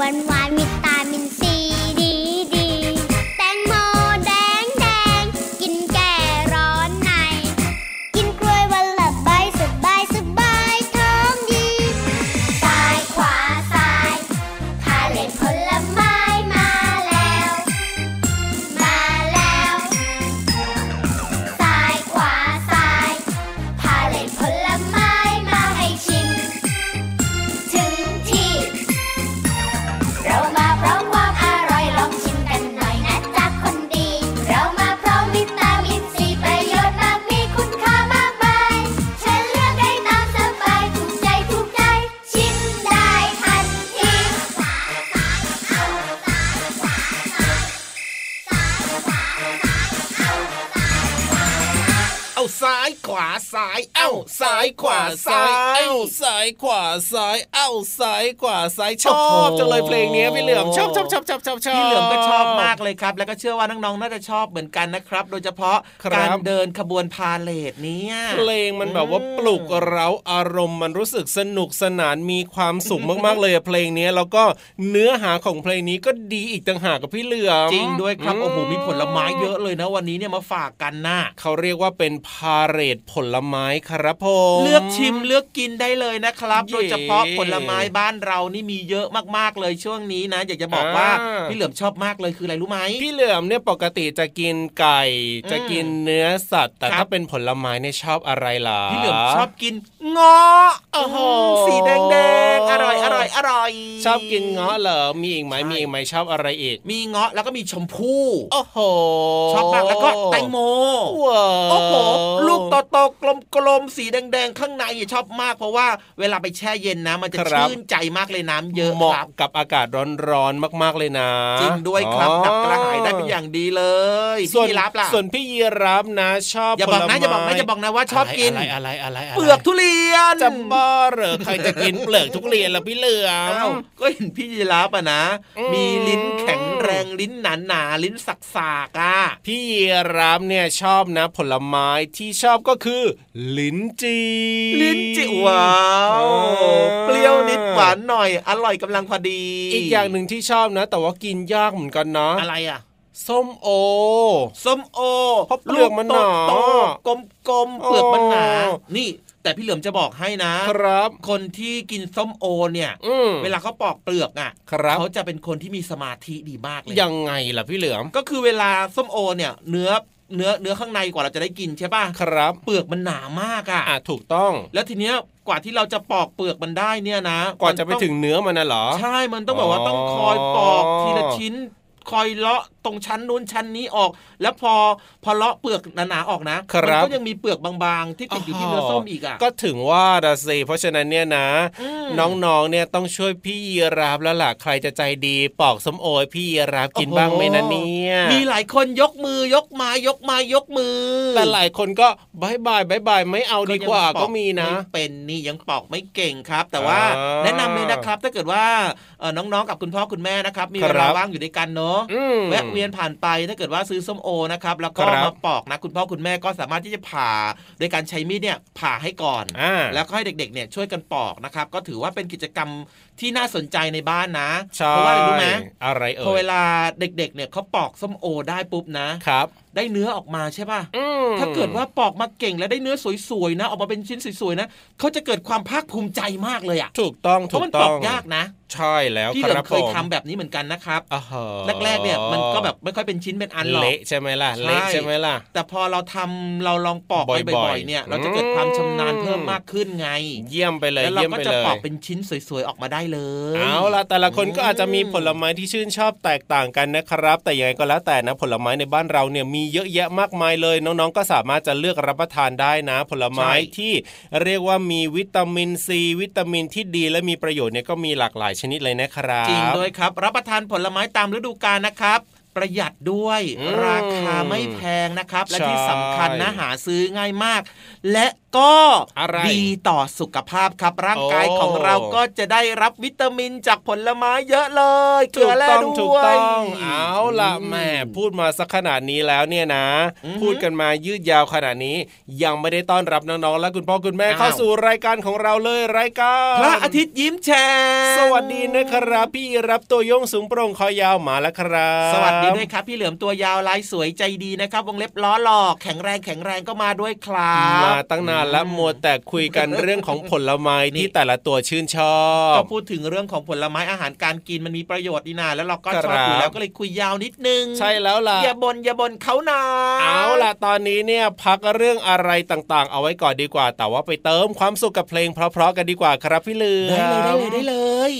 วันวานมี ซ้ายเอ้าซ้ายขวาซ้ายชอบจังเลยเพลงนี้พี่เหลือมชอบชอบชอบชอบชอบชอบพี่เหลือมก็ชอบมากเลยครับ แล้วก็เชื่อว่าน้องๆน่าจะชอบเหมือนกันนะครับ โดยเฉพาะการเดินขบวนพาเลทนี้เพลงมันแบบว่าปลุกเร้าอารมณ์มันรู้สึกสนุกสนานมีความสุขมากๆเลยเพลงนี้แล้วก็เนื้อหาของเพลงนี้ก็ดีอีกต่างหากกับพี่เหลือมจริงด้วยครับโอ้โหมีผลไม้เยอะเลยนะวันนี้เนี่ยมาฝากกันนะเขาเรียกว่าเป็นพาเลทผลไม้ครับผมเลือกชิมเลือกกินได้เลยนะครับ โดยเฉพาะผลไม้บ้านเรานี่มีเยอะมากๆเลยช่วงนี้นะ อยากจะบอกว่าพี่เหลือมชอบมากเลยคืออะไรรู้ไหมพี่เหลือมเนี่ยปกติจะกินไก่ จะกินเนื้อสัตว์ แต่ถ้าเป็นผลไม้เนี่ยชอบอะไรล่ะพี่เหลือมชอบกินเงาะโอ้โหสีแดงแดงอร่อยอร่อยอร่อย ชอบกินเงาะเหรอมีอีกไหมมีอีกไหมชอบอะไรอีก มีเงาะแล้วก็มีชมพู่โอ้โหชอบมากแล้วก็แตงโมโอ้โหลูกโตๆกลมๆสีแดงๆข้างในชอบมากเพราะว่าเวลาไปแช่เย็นนะ มันจะชื่นใจมากเลยน้ำเยอะเหมาะกับอากาศร้อนๆมากๆเลยนะจริงด้วยครับดับกระหายได้เป็นอย่างดีเลยส่วนรับล่ะส่วนพี่ยีรับนะ ชอบอย่าบอกนะอย่าบอกนะอย่าบอกนะว่าชอบกินอะไรอะไรเปลือกทุเรียนจะบ้าเหรอใครจะกินเปลือกทุเรียนล่ะพี่เหลือมก็เห็นพี่ยีรับอะนะ มีลิ้นแข็งแรงลิ้นหนาหนาลิ้นสักสากอะพี่ยีรับเนี่ยชอบนะ ผลไม้ที่ชอบก็คือ ลิ้นจีลิ้นจีว้าวเปรี้ยวนิดหวานหน่อย อร่อยกำลังพอดี อีกอย่างหนึ่งที่ชอบนะ แต่ว่ากินยากเหมือนกันนะอะไรอะส้มโอ ส้มโอเพราะเปลือกมันหนากลมๆ เปลือกมันหนา นี่ แต่พี่เหลือมจะบอกให้นะ ครับ คนที่กินส้มโอเนี่ย เวลาเขาปอกเปลือกอะ เขาจะเป็นคนที่มีสมาธิดีมากเลย ยังไงล่ะพี่เหลือม ก็คือเวลาส้มโอเนี่ย เนื้อ เนื้อเนื้อข้างในกว่าเราจะได้กินใช่ป่ะครับ เปลือกมันหนามากอะถูกต้อง แล้วทีเนี้ยกว่าที่เราจะปอกเปลือกมันได้เนี่ยนะ กว่าจะไปถึงเนื้อมันน่ะเหรอ ใช่มันต้องแบบว่าต้องคอยปอกทีละชิ้น คอยเลาะตรงชั้นนู้นชั้นนี้ออก แล้วพอพอเลาะเปลือกหนาๆออกนะมันก็ยังมีเปลือกบางๆ ที่ติดอยู่ที่เนื้อส้มอีกอะก็ถึงว่าดาซีเพราะฉะนั้นเนี่ยนะ น้องๆเนี่ยต้องช่วยพี่ยีราฟแล้วล่ะใครจะใจดีปอกส้มโอพี่ยีราฟกินบ้างไหมนะเนี่ยมีหลายคนยกมือยกมายกมายกมือแต่หลายคนก็ bye bye bye bye ไม่เอาดีกว่าก็มีนะเป็นนี่ยังปอกไม่เก่งครับ แต่ว่าแนะนำเลยนะครับถ้าเกิดว่าน้องๆกับคุณพ่อคุณแม่นะครับ มีเวลาว่างอยู่ด้วยกันเนาะแวะเวียนผ่านไปถ้าเกิดว่าซื้อส้มโอนะครับแล้วก็มาปอกนะคุณพ่อคุณแม่ก็สามารถที่จะผ่าโดยการใช้มีดเนี่ยผ่าให้ก่อน แล้วก็ให้เด็กๆเนี่ยช่วยกันปอกนะครับก็ถือว่าเป็นกิจกรรมที่น่าสนใจในบ้านนะ เพราะว่าอะไรรู้ไหมอะไรเอ่ยพอเวลาเด็กๆเนี่ยเขาปอกส้มโอได้ปุ๊บนะครับ ได้เนื้อออกมาใช่ป่ะถ้าเกิดว่าปอกมาเก่งแล้วได้เนื้อสวยๆนะ ออกมาเป็นชิ้นสวยๆนะเขาจะเกิดความภาคภูมิใจมากเลยอะถูกต้องถูกต้องเพราะมันปอกยากนะ ใช่แล้วพี่เหลิมเคยทำแบบนี้เหมือนกันนะครับแรกๆเนี่ยมันก็แบบไม่ค่อยเป็นชิ้นเป็นอันหรอกเละใช่ไหมล่ะเละใช่ไหมล่ะ แต่พอเราทำเราลองปอกไปบ่อยๆเนี่ย เราจะเกิดความชำนาญเพิ่มมากขึ้นไง เยี่ยมไปเลยแล้วเราก็จะปอกเป็นชิ้นสวยๆออกมาได้เลยเอาล่ะแต่ละคนก็อาจจะมีผลไม้ที่ชื่นชอบแตกต่างกันนะครับ แต่ยังไงก็แล้วแต่นะผลไม้ในบ้านเราเนี่ยมีเยอะแยะมากมายเลย น้องๆ ก็สามารถจะเลือกรับประทานได้นะ ผลไม้ที่เรียกว่ามีวิตามินซีวิตามินที่ดี และมีประโยชน์เนี่ยก็มีหลากหลายชนิดเลยนะครับจริงด้วยครับ รับประทานผลไม้ตามฤดูกาลนะครับ ประหยัดด้วย ราคาไม่แพงนะครับ และที่สำคัญนะหาซื้อง่ายมาก และก็ดีต่อสุขภาพครับ ร่างกายของเราก็จะได้รับวิตามินจากผลไม้เยอะเลยเกลือแร่ด้วยถูกต้องเอาล่ะแม่พูดมาสักขนาดนี้แล้วเนี่ยนะ พูดกันมายืดยาวขนาดนี้ ยังไม่ได้ต้อนรับน้องๆและคุณพ่อคุณแม่เข้าสู่รายการของเราเลยรายการพระอาทิตย์ยิ้มแฉ่งสวัสดีนะครับ พี่รับตัวโยงสูงโปร่งคอยาวมาแล้วครับ สวัสดีด้วยครับ พี่เหลือมตัวยาวลายสวยใจดีนะครับ วงเล็บล้อหลอกแข็งแรงแข็งแรงก็มาด้วยครับมาตั้งนานแล้วมัวแต่คุยกันเรื่องของผลไม้ที่แต่ละตัวชื่นชอบก็พูดถึงเรื่องของผลไม้อาหารการกินมันมีประโยชน์ดีนาแล้วเราก็ชอบอยู่แล้วก็เลยคุยยาวนิดนึง ใช่แล้วล่ะอย่าบนอย่าบนเขานาเอาล่ะตอนนี้เนี่ยพักเรื่องอะไรต่างๆ เอาไว้ก่อนดีกว่า แต่ว่าไปเติมความสุขกับเพลงเพราะๆกันดีกว่าครับพี่ลือได้เลยได้เลยได้เลย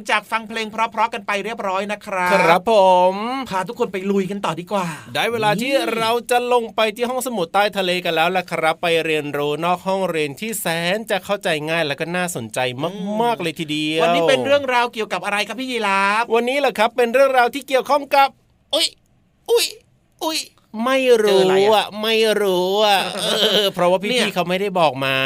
งนี้หลังจากฟังเพลงเพราะๆกันไปเรียบร้อยนะครับครับผมพาทุกคนไปลุยกันต่อดีกว่า ได้เวลาที่เราจะลงไปที่ห้องสมุดใต้ทะเลกันแล้วล่ะครับ ไปเรียนรู้นอกห้องเรียนที่แสนจะเข้าใจง่ายและก็น่าสนใจมากๆเลยทีเดียว วันนี้เป็นเรื่องราวเกี่ยวกับอะไรครับพี่ยีราฟวันนี้แหละครับเป็นเรื่องราวที่เกี่ยวข้องกับ อุ้ยอุ้ยอุ้ย ไม่รู้อะไม่รู้อะเออเพราะว่าพี่ๆเขาไม่ได้บอกมา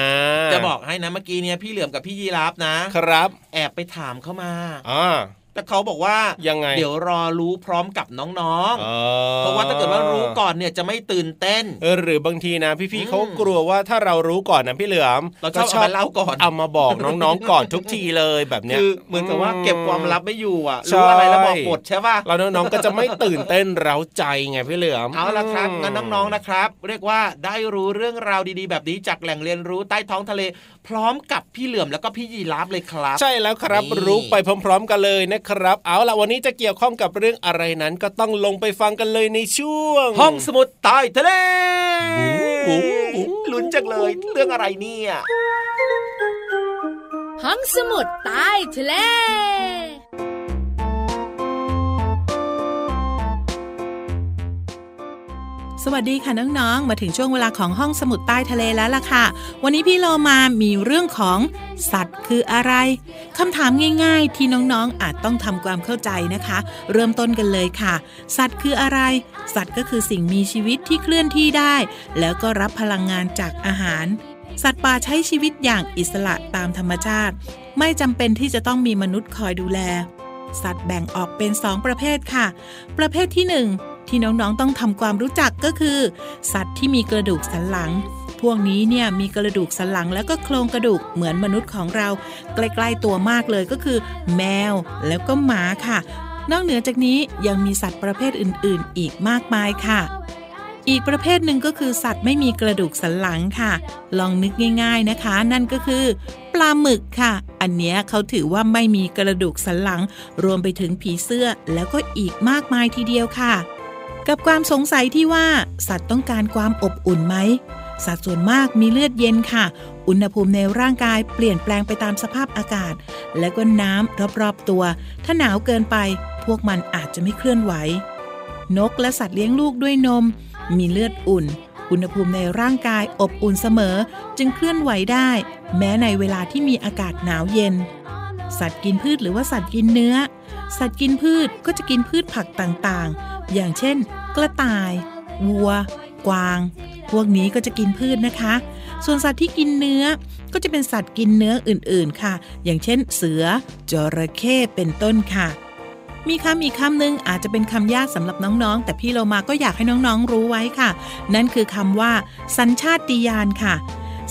จะบอกให้นะเมื่อกี้เนี่ยพี่เหลือมกับพี่ยีราฟนะครับ แอบไปถามเข้ามาอ่า แต่เขาบอกว่ายังไงเดี๋ยวรอรู้พร้อมกับน้องอ๋อๆเพราะว่าถ้าเกิดว่ารู้ก่อนเนี่ยจะไม่ตื่นเต้นเออหรือบางทีนะ พี่อืๆมเขากลัวว่าถ้าเรารู้ก่อนนะพี่เหลือมเราชอบเอามาเล่าก่อนเอามาบอกน้องๆก่อนทุกทีเลยแบบเนี้ยคือเหมือนกับว่าเก็บความลับไม่อยู่อะใช่รู้อะไรแล้วบอกหมดใช่ป่ะเราน้องๆก็จะไม่ตื่นเต้นเร้าใจไงพี่เหลือมเอาละครับงั้นน้องๆนะครับ เรียกว่าได้รู้เรื่องราวดีๆ แบบนี้จากแหล่งเรียนรู้ใต้ท้องทะเล พร้อมกับพี่เหลือมแล้วก็พี่ยีราฟเลยครับ ใช่แล้วครับนี่รู้ไปพร้อม ๆ กันเลยนะครับ เอาล่ะวันนี้จะเกี่ยวข้องกับเรื่องอะไรนั้นก็ต้องลงไปฟังกันเลยในช่วง ห้องสมุดใต้ทะเลบู๊บู๊ลุ้นจังเลยเรื่องอะไรเนี่ย ห้องสมุดใต้ทะเล สวัสดีค่ะน้องๆ มาถึงช่วงเวลาของห้องสมุดใต้ทะเลแล้วล่ะค่ะ วันนี้พี่โลมามีเรื่องของสัตว์คืออะไรคำถามง่าย ๆ ที่น้องๆ อาจต้องทำความเข้าใจนะคะ เริ่มต้นกันเลยค่ะ สัตว์คืออะไร สัตว์ก็คือสิ่งมีชีวิตที่เคลื่อนที่ได้ แล้วก็รับพลังงานจากอาหาร สัตว์ป่าใช้ชีวิตอย่างอิสระตามธรรมชาติ ไม่จำเป็นที่จะต้องมีมนุษย์คอยดูแล สัตว์แบ่งออกเป็น 2 ประเภทค่ะ ประเภทที่ 1 ที่น้องๆต้องทำความรู้จักก็คือ สัตว์ที่มีกระดูกสันหลัง พวกนี้เนี่ยมีกระดูกสันหลังแล้วก็โครงกระดูกเหมือนมนุษย์ของเรา ใกล้ๆตัวมากเลยก็คือ แมวแล้วก็หมาค่ะ นอกเหนือจากนี้ยังมีสัตว์ประเภทอื่น ๆ อีกมากมายค่ะ อีกประเภทหนึ่งก็คือสัตว์ไม่มีกระดูกสันหลังค่ะ ลองนึกง่าย ๆนะคะ นั่นก็คือ ปลาหมึกค่ะ อันเนี้ยเขาถือว่าไม่มีกระดูกสันหลัง รวมไปถึงผีเสื้อแล้วก็อีกมากมายทีเดียวค่ะ กับความสงสัยที่ว่า สัตว์ต้องการความอบอุ่นไหมสัตว์ส่วนมากมีเลือดเย็นค่ะ อุณหภูมิในร่างกายเปลี่ยนแปลงไปตามสภาพอากาศ และก็น้ำรอบๆตัว ถ้าหนาวเกินไป พวกมันอาจจะไม่เคลื่อนไหว นกและสัตว์เลี้ยงลูกด้วยนม มีเลือดอุ่น อุณหภูมิในร่างกายอบอุ่นเสมอ จึงเคลื่อนไหวได้ แม้ในเวลาที่มีอากาศหนาวเย็น สัตว์กินพืชหรือว่าสัตว์กินเนื้อ สัตว์กินพืชก็จะกินพืชผักต่างๆ อย่างเช่น กระต่าย วัว กวาง พวกนี้ก็จะกินพืชนะคะ ส่วนสัตว์ที่กินเนื้อก็จะเป็นสัตว์กินเนื้ออื่นๆค่ะ อย่างเช่น เสือจระเข้เป็นต้นค่ะ มีคำอีกคำหนึ่งอาจจะเป็นคำยากสำหรับน้องๆ แต่พี่โลมาก็อยากให้น้องๆรู้ไว้ค่ะ นั่นคือคำว่า สัญชาติญาณค่ะ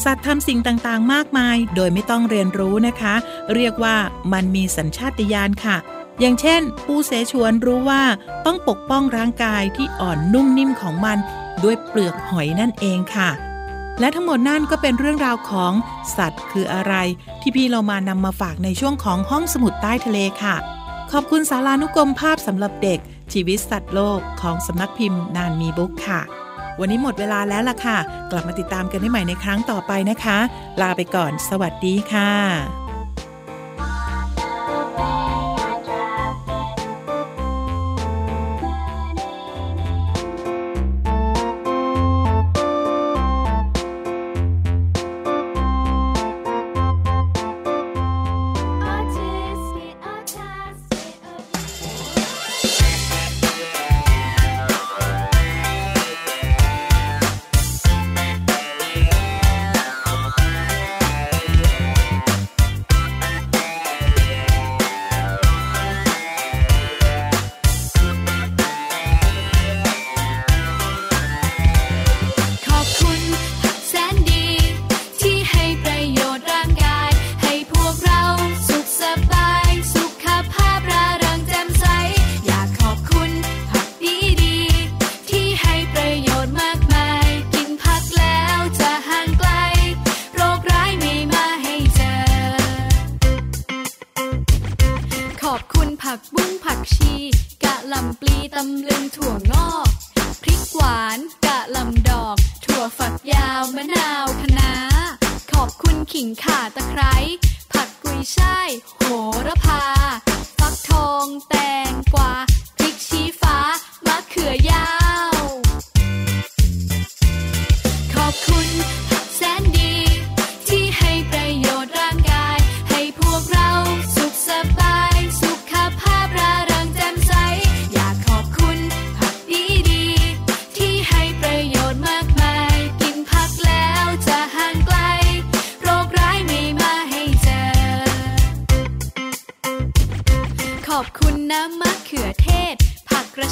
สัตว์ทำสิ่งต่างๆ มากมาย โดยไม่ต้องเรียนรู้นะคะ เรียกว่ามันมีสัญชาติญาณค่ะอย่างเช่น ปูเสฉวนรู้ว่าต้องปกป้องร่างกายที่อ่อนนุ่มนิ่มของมัน ด้วยเปลือกหอยนั่นเองค่ะ และทั้งหมดนั่นก็เป็นเรื่องราวของสัตว์คืออะไร ที่พี่เรามานำมาฝากในช่วงของห้องสมุดใต้ทะเลค่ะ ขอบคุณสารานุกรมภาพสำหรับเด็ก ชีวิตสัตว์โลกของสำนักพิมพ์นานมีบุ๊กค่ะ วันนี้หมดเวลาแล้วล่ะค่ะ กลับมาติดตามกันได้ใหม่ในครั้งต่อไปนะคะ ลาไปก่อน สวัสดีค่ะ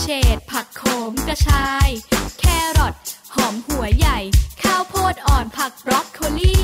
เฉดผักโขมกระชาย แครอทหอมหัวใหญ่ ข้าวโพดอ่อนผักบรอกโคลี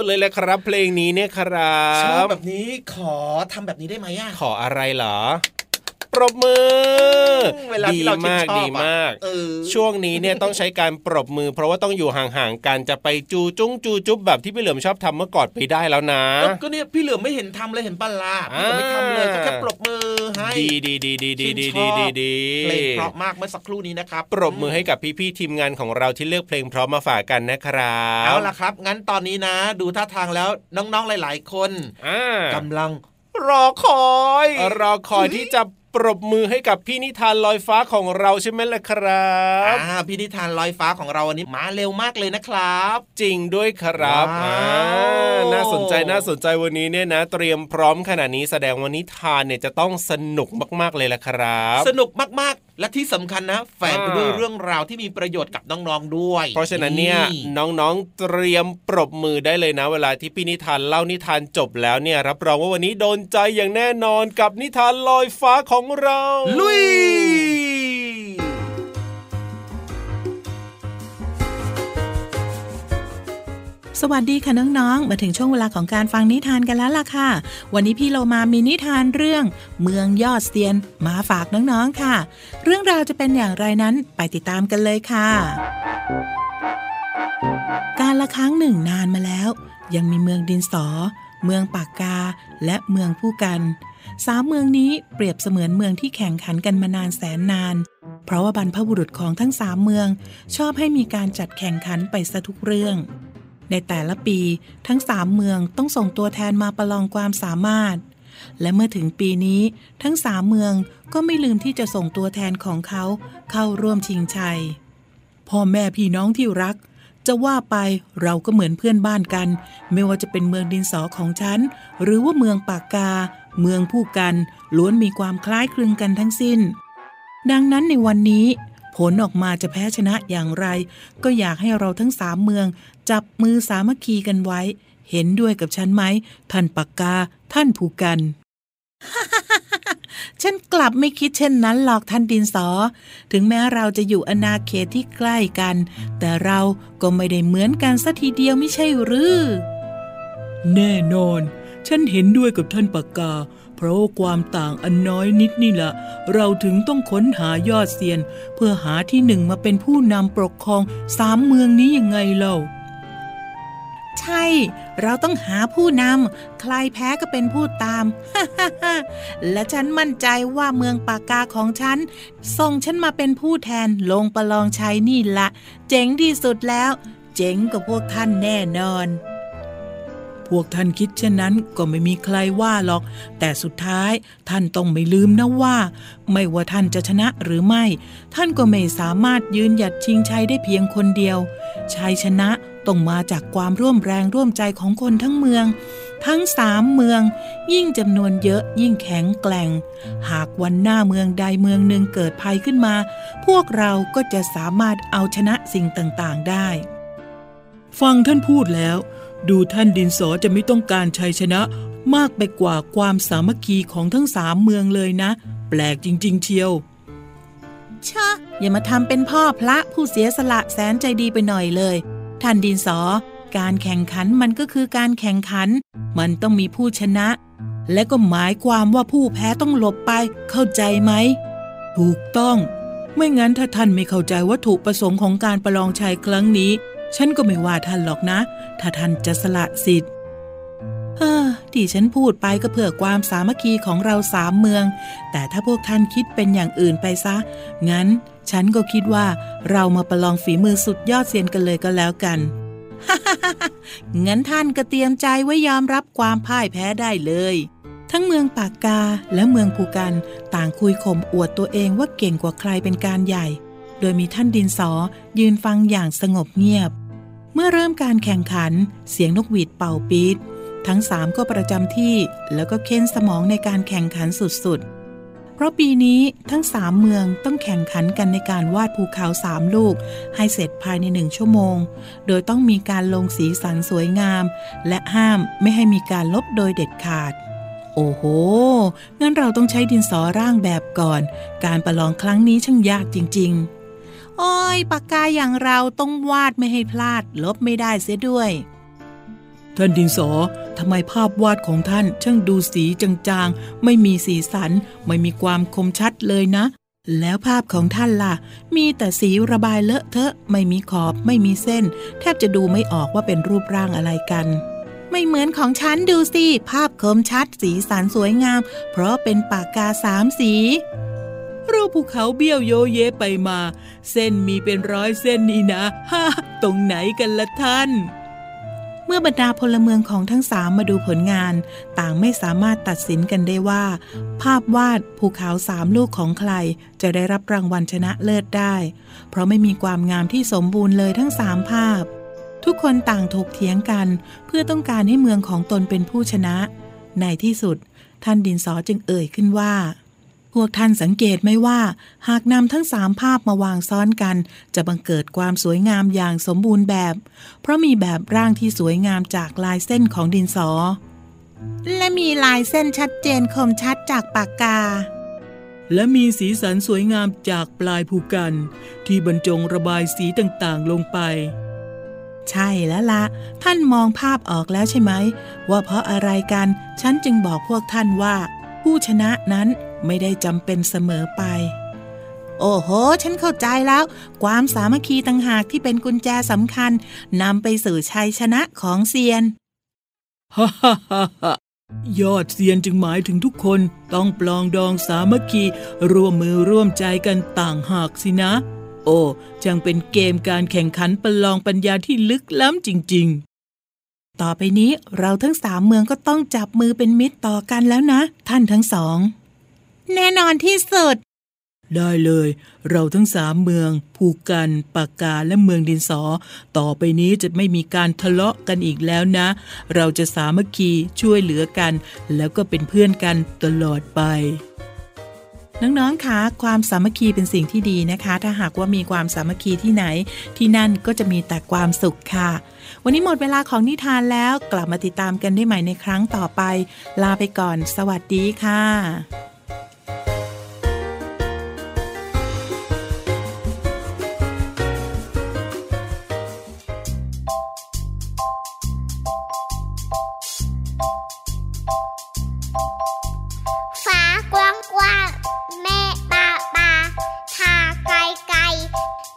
สุดเลยแหละครับ เพลงนี้เนี่ยครัชอบบแบบนี้ขอทำแบบนี้ได้ไหมอะขออะไรเหรอ ปรบมือเวลาที่เราชื่นมากชอบดีอะมากเออช่วงนี้เนี่ยต้องใช้การปรบมือ เพราะว่าต้องอยู่ห่างๆกันจะไปจูจุ้งจูจุ๊บแบบที่พี่เหลือมชอบทำเมื่อก่อนไปได้แล้วนะเอ้าก็เนี่ยพี่เหลือมไม่เห็นทำเลยเห็นปะล่ะพี่เหลือมไม่ทำเลยอ่าก็แค่ปรบมือให้ดีดีดีดีดีดีชื่ดีนชดีอบดีเพลงเพราะมากเมื่อสักครู่นี้นะครับปรบมือให้กับพี่ๆทีมงานของเราที่เลือกเพลงเพราะมาฝากกันนะครับเอาล่ะครับ งั้นตอนนี้นะ ดูท่าทางแล้วน้องๆหลาย ๆ คนอ่ากำลังรอคอย รอคอยที่จะ ปรบมือให้กับพี่นิทานลอยฟ้าของเราใช่ไหมล่ะครับอ่าพี่นิทานลอยฟ้าของเราวันนี้มาเร็วมากเลยนะครับ จริงด้วยครับว้าวอ่าน่าสนใจน่าสนใจวันนี้เนี่ยนะ เตรียมพร้อมขนาดนี้แสดงวันนิทานเนี่ยจะต้องสนุกมากๆเลยล่ะครับ สนุกมากๆ และที่สำคัญนะ แฝงไปด้วยอ่าเรื่องราวที่มีประโยชน์กับน้องๆด้วย เพราะฉะนั้นเนี่ยน้องๆเตรียมปรบมือได้เลยนะ เวลาที่พี่นิทานเล่านิทานจบแล้วเนี่ยรับรองว่าวันนี้โดนใจอย่างแน่นอนกับนิทานลอยฟ้าของเรา ลุย สวัสดีค่ะน้องๆ มาถึงช่วงเวลาของการฟังนิทานกันแล้วล่ะค่ะ วันนี้พี่เรามามีนิทานเรื่อง เมืองยอดเซียนมาฝากน้องๆค่ะ เรื่องราวจะเป็นอย่างไรนั้นไปติดตามกันเลยค่ะ การละครั้งหนึ่งนานมาแล้ว ยังมีเมืองดินสอ เมืองปากกา และเมืองผู้กัน สามเมืองนี้เปรียบเสมือนเมืองที่แข่งขันกันมานานแสนนาน เพราะว่าบรรพบุรุษของทั้งสามเมือง ชอบให้มีการจัดแข่งขันไปซะทุกเรื่อง ในแต่ละปีทั้งสามเมืองต้องส่งตัวแทนมาประลองความสามารถ และเมื่อถึงปีนี้ทั้งสามเมืองก็ไม่ลืมที่จะส่งตัวแทนของเขาเข้าร่วมชิงชัย พ่อแม่พี่น้องที่รักจะว่าไปเราก็เหมือนเพื่อนบ้านกัน ไม่ว่าจะเป็นเมืองดินสอของฉัน หรือว่าเมืองปากกา เมืองผู้กันล้วนมีความคล้ายคลึงกันทั้งสิ้น ดังนั้นในวันนี้ ผลออกมาจะแพ้ชนะอย่างไร ก็อยากให้เราทั้งสามเมือง จับมือสามัคคีกันไว้ เห็นด้วยกับฉันไหม ท่านปากกา ท่านผู้กันฉันกลับไม่คิดเช่นนั้นหรอกท่านดินสอ ถึงแม้เราจะอยู่อนาเขตที่ใกล้กัน แต่เราก็ไม่ได้เหมือนกันสัทีเดียวไม่ใช่หรือ แน่นอน ฉันเห็นด้วยกับท่านปากกา เพราะความต่างอันน้อยนิดนี่แหละเราถึงต้องค้นหายอดเซียน เพื่อหาที่หนึ่งมาเป็นผู้นำปกครองสามเมืองนี้ยังไงเล่าใช่ เราต้องหาผู้นำ ใครแพ้ก็เป็นผู้ตาม และฉันมั่นใจว่าเมืองปากกาของฉัน ส่งฉันมาเป็นผู้แทนลงประลองชัยนี่ละ เจ๋งที่สุดแล้ว เจ๋งกว่าพวกท่านแน่นอน พวกท่านคิดเช่นนั้นก็ไม่มีใครว่าหรอก แต่สุดท้ายท่านต้องไม่ลืมนะว่า ไม่ว่าท่านจะชนะหรือไม่ ท่านก็ไม่สามารถยืนหยัดชิงชัยได้เพียงคนเดียว ชัยชนะต้องมาจากความร่วมแรงร่วมใจของคนทั้งเมือง ทั้งสามเมือง ยิ่งจำนวนเยอะยิ่งแข็งแกร่ง หากวันหน้าเมืองใดเมืองหนึ่งเกิดภัยขึ้นมา พวกเราก็จะสามารถเอาชนะสิ่งต่างๆได้ ฟังท่านพูดแล้ว ดูท่านดินสอจะไม่ต้องการชัยชนะมากไปกว่าความสามัคคีของทั้งสามเมืองเลยนะ แปลกจริง ๆ เชียวชะอย่ามาทำเป็นพ่อพระผู้เสียสละแสนใจดีไปหน่อยเลย ท่านดินสอ การแข่งขันมันก็คือการแข่งขัน มันต้องมีผู้ชนะ และก็หมายความว่าผู้แพ้ต้องหลบไป เข้าใจไหม ถูกต้อง ไม่งั้นถ้าท่านไม่เข้าใจวัตถุประสงค์ของการประลองชัยครั้งนี้ ฉันก็ไม่ว่าท่านหรอกนะ ถ้าท่านจะสละสิทธิ์เฮ้อที่ฉันพูดไปก็เพื่อความสามัคคีของเราสามเมือง แต่ถ้าพวกท่านคิดเป็นอย่างอื่นไปซะ งั้น ฉันก็คิดว่าเรามาประลองฝีมือสุดยอดเซียนกันเลยก็แล้วกัน งั้นท่านก็เตรียมใจไว้ยอมรับความพ่ายแพ้ได้เลย ทั้งเมืองปากกาและเมืองภูกันต่างคุยข่มอวดตัวเองว่าเก่งกว่าใครเป็นการใหญ่ โดยมีท่านดินสอยืนฟังอย่างสงบเงียบ เมื่อเริ่มการแข่งขัน เสียงนกหวีดเป่าปี๊ดทั้งสามก็ประจำที่แล้วก็เค้นสมองในการแข่งขันสุดๆ เพราะปีนี้ทั้งสามเมืองต้องแข่งขันกันในการวาดภูเขาสามลูก ให้เสร็จภายในหนึ่งชั่วโมง โดยต้องมีการลงสีสันสวยงาม และห้ามไม่ให้มีการลบโดยเด็ดขาด โอ้โห งั้นเราต้องใช้ดินสอร่างแบบก่อน การประลองครั้งนี้ช่างยากจริง ๆ โอ้ยปากกาอย่างเราต้องวาดไม่ให้พลาด ลบไม่ได้เสียด้วย ท่านดินสอทำไมภาพวาดของท่านช่างดูสีจางๆ ไม่มีสีสัน ไม่มีความคมชัดเลยนะ แล้วภาพของท่านล่ะ มีแต่สีระบายเลอะเทอะ ไม่มีขอบ ไม่มีเส้น แทบจะดูไม่ออกว่าเป็นรูปร่างอะไรกันไม่เหมือนของฉันดูสิ ภาพคมชัดสีสันสวยงาม เพราะเป็นปากกาสามสี รูปภูเขาเบี้ยวโยเยไปมา เส้นมีเป็นร้อยเส้นนี่นะฮ่าตรงไหนกันละท่าน เมื่อบรรดาพลเมืองของทั้งสามมาดูผลงาน ต่างไม่สามารถตัดสินกันได้ว่า ภาพวาดภูเขาสามลูกของใคร จะได้รับรางวัลชนะเลิศได้ เพราะไม่มีความงามที่สมบูรณ์เลยทั้งสามภาพ ทุกคนต่างถกเถียงกัน เพื่อต้องการให้เมืองของตนเป็นผู้ชนะ ในที่สุด ท่านดินสอจึงเอ่ยขึ้นว่า พวกท่านสังเกตไหมว่า หากนำทั้งสามภาพมาวางซ้อนกัน จะบังเกิดความสวยงามอย่างสมบูรณ์แบบ เพราะมีแบบร่างที่สวยงามจากลายเส้นของดินสอ และมีลายเส้นชัดเจนคมชัดจากปากกา และมีสีสันสวยงามจากปลายภูกัน ที่บรรจงระบายสีต่างๆลงไป ใช่แล้วละท่านมองภาพออกแล้วใช่ไหม ว่าเพราะอะไรกัน ฉันจึงบอกพวกท่านว่า ผู้ชนะนั้น ไม่ได้จำเป็นเสมอไป โอ้โห ฉันเข้าใจแล้ว ความสามัคคีต่างหากที่เป็นกุญแจสำคัญนำไปสู่ชัยชนะของเซียนฮ่าฮ่าฮ่าฮ่ายอดเซียนจึงหมายถึงทุกคนต้องปลองดองสามัคคีร่วมมือร่วมใจกันต่างหากสินะ โอ้จังเป็นเกมการแข่งขันประลองปัญญาที่ลึกล้ำจริง ๆ ต่อไปนี้เราทั้งสามเมืองก็ต้องจับมือเป็นมิตรต่อกันแล้วนะ ท่านทั้งสอง แน่นอนที่สุด ได้เลย เราทั้งสามเมืองภูกันปากกาและเมืองดินสอ ต่อไปนี้จะไม่มีการทะเลาะกันอีกแล้วนะ เราจะสามัคคีช่วยเหลือกัน แล้วก็เป็นเพื่อนกันตลอดไปน้องๆ คะ ความสามัคคีเป็นสิ่งที่ดีนะคะ ถ้าหากว่ามีความสามัคคีที่ไหน ที่นั่นก็จะมีแต่ความสุขค่ะ วันนี้หมดเวลาของนิทานแล้ว กลับมาติดตามกันได้ใหม่ในครั้งต่อไป ลาไปก่อน สวัสดีค่ะ ฟ้ากว้างกว้างแม่ปาปาทาไกลไกล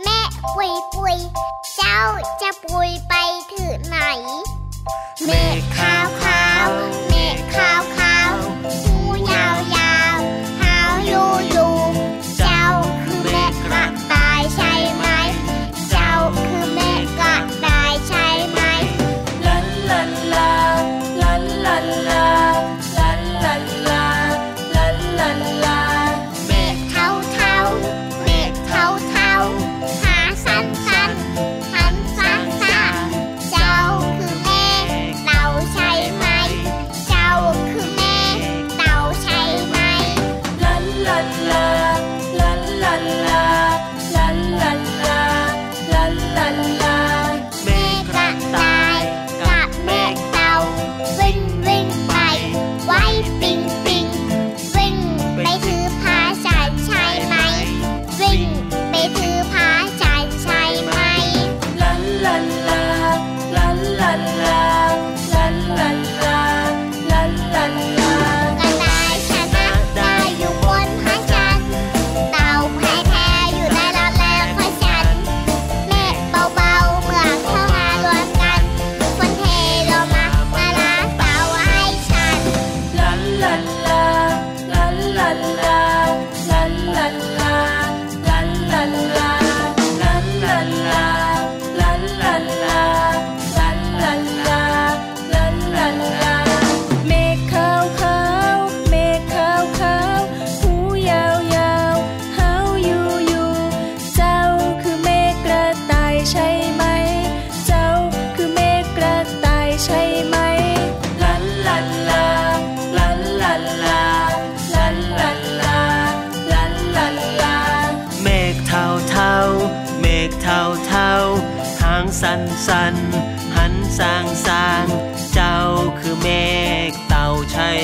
แม่ปุยปุยเจ้าจะปุยไปถึงไหน แม่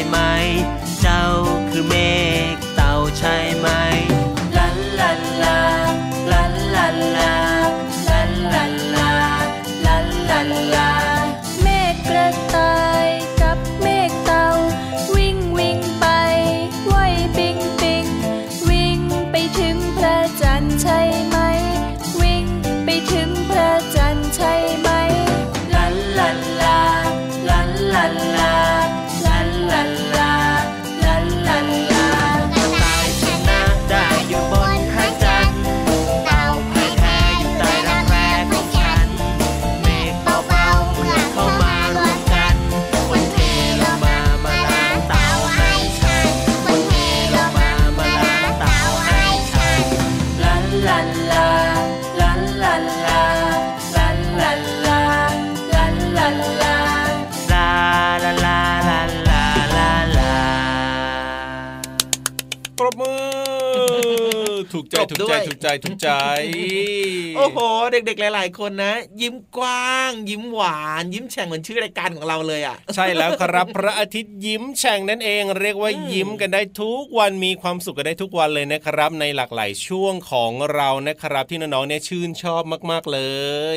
ไหม ถูกใจจบถูกด้ใจวยถูกใจถูกใจ โอ้โห เด็กๆ หลาย ๆ คนนะ ยิ้มกว้าง ยิ้มหวาน ยิ้มแฉ่งเหมือนชื่อรายการของเราเลยอะ ใช่แล้วครับพระอาทิตย์ยิ้มแฉ่งนั่นเอง เรียกว่ายิ้มกันได้ทุกวันมีความสุขกันได้ทุกวันเลยนะครับ ในหลากหลายช่วงของเรานะครับ ที่น้องๆเนี่ยชื่นชอบมากๆเล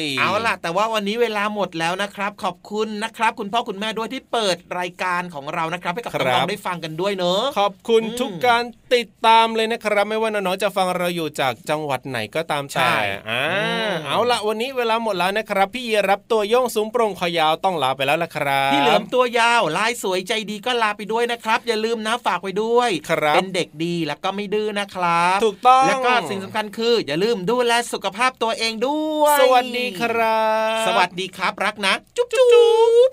ย เอาล่ะ แต่ว่าวันนี้เวลาหมดแล้วนะครับ ขอบคุณนะครับ คุณพ่อคุณแม่ด้วยที่เปิดรายการของเรานะครับให้กับน้องๆได้ฟังกันด้วยเนอะขอบคุณอืมทุกการติดตามเลยนะครับ ไม่ว่าน้องๆจะฟังเราอยู่จากจังหวัดไหนก็ตามใช่แต่อ่าอืมเอาละวันนี้เวลาหมดแล้วนะครับ พี่เยรับตัวโยงสูงโปร่งคอยาวต้องลาไปแล้วละครับ พี่เหลือมตัวยาวลายสวยใจดีก็ลาไปด้วยนะครับ อย่าลืมนะฝากไว้ด้วยครับเป็นเด็กดีแล้วก็ไม่ดื้อนะครับ ถูกต้องแล้วก็สิ่งสำคัญคือ อย่าลืมดูแลสุขภาพตัวเองด้วย สวัสดีครับ สวัสดีครับรักนะ จุ๊บจุ๊บ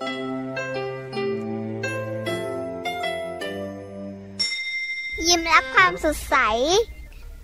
ยิ้มรับความสดใส